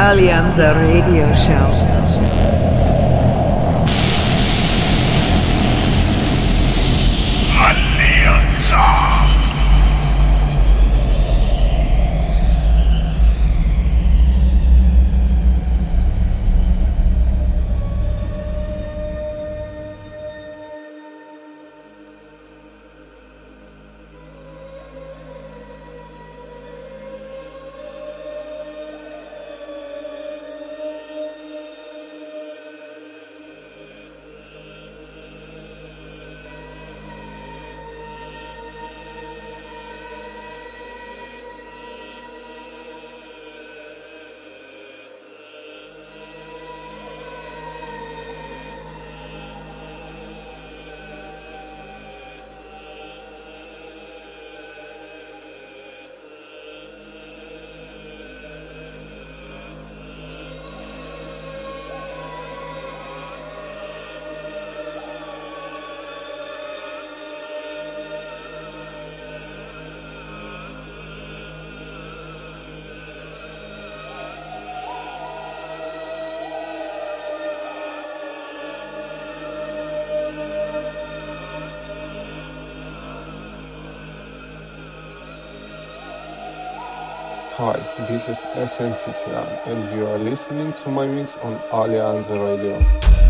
Alianza Radio Show. This is Essence and you are listening to my mix on Alianza Radio.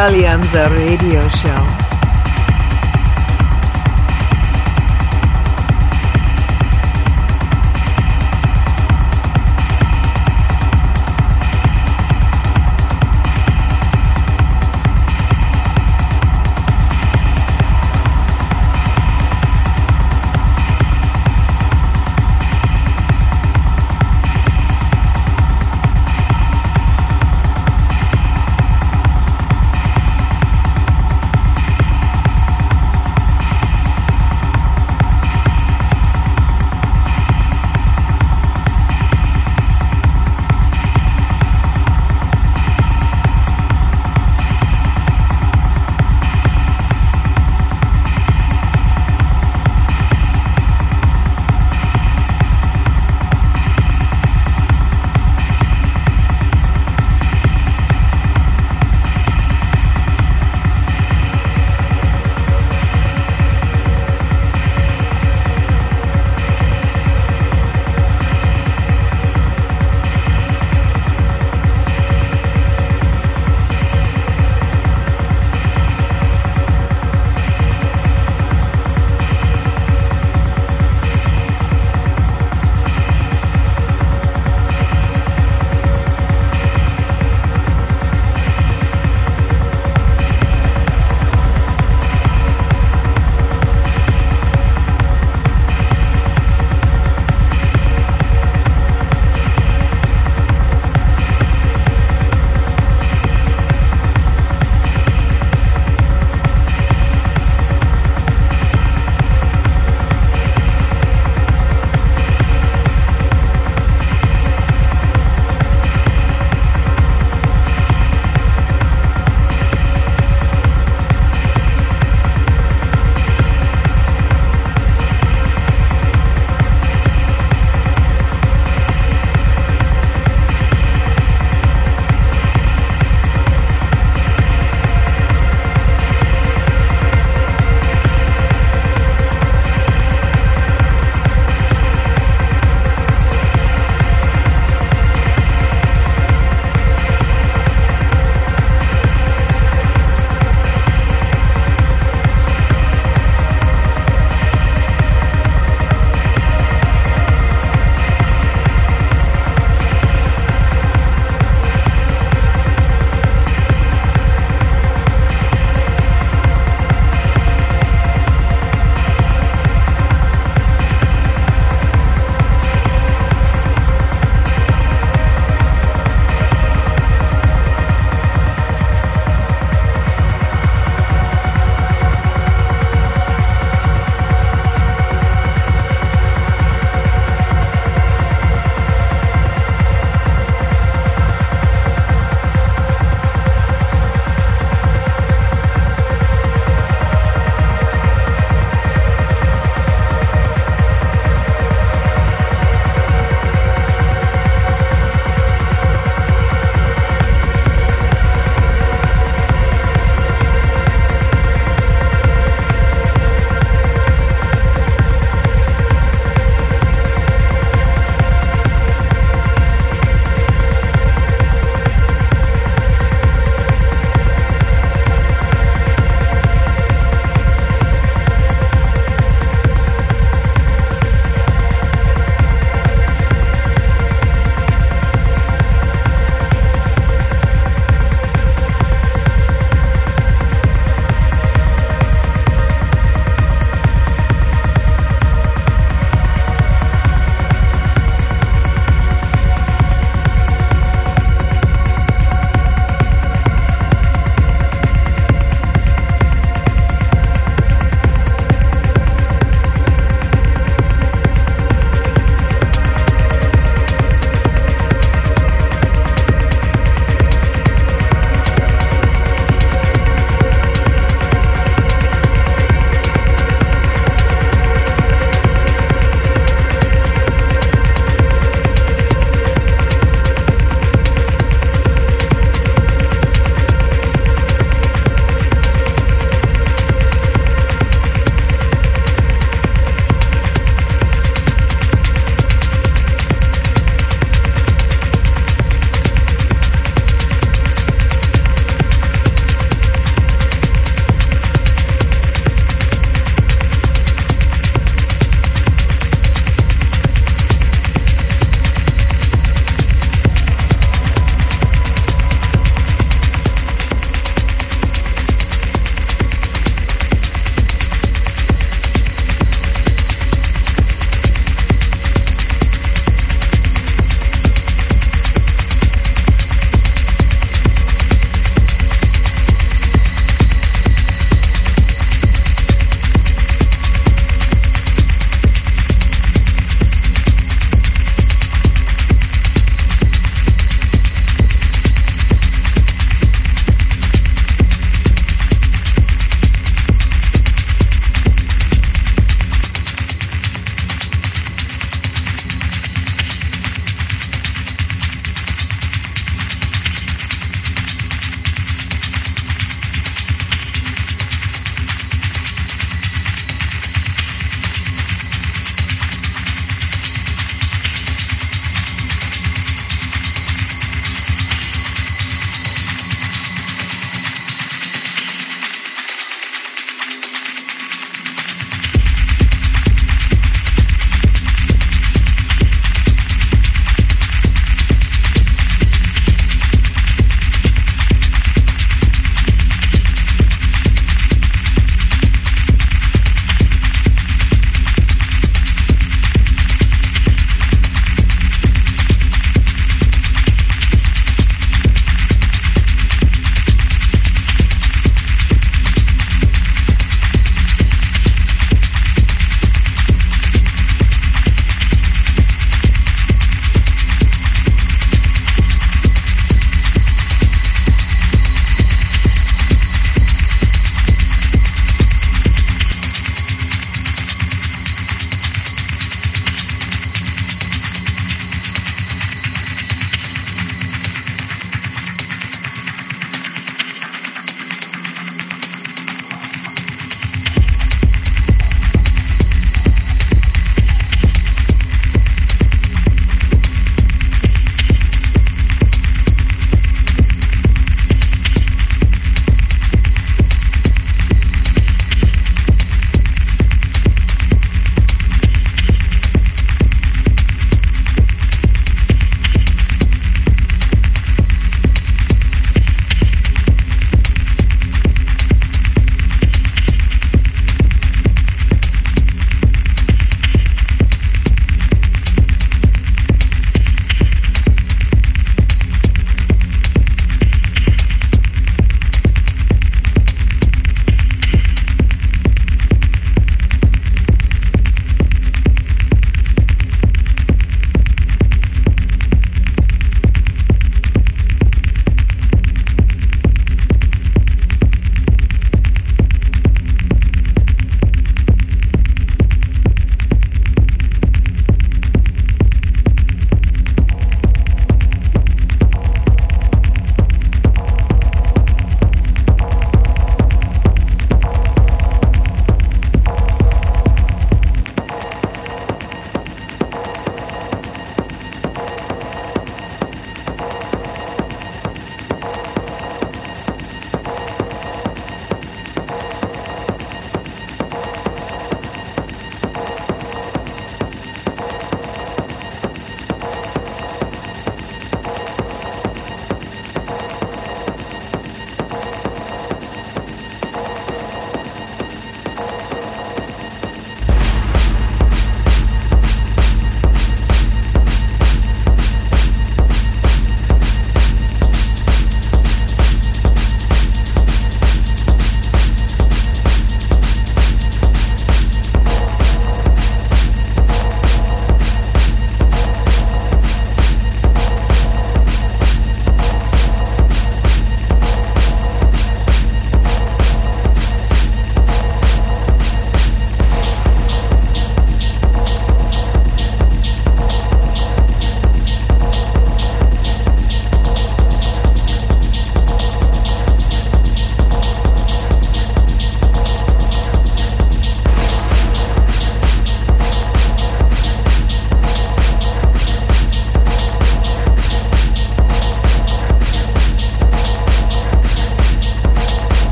Alianza Radio Show.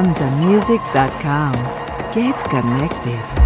alianzamusic.com. Get connected.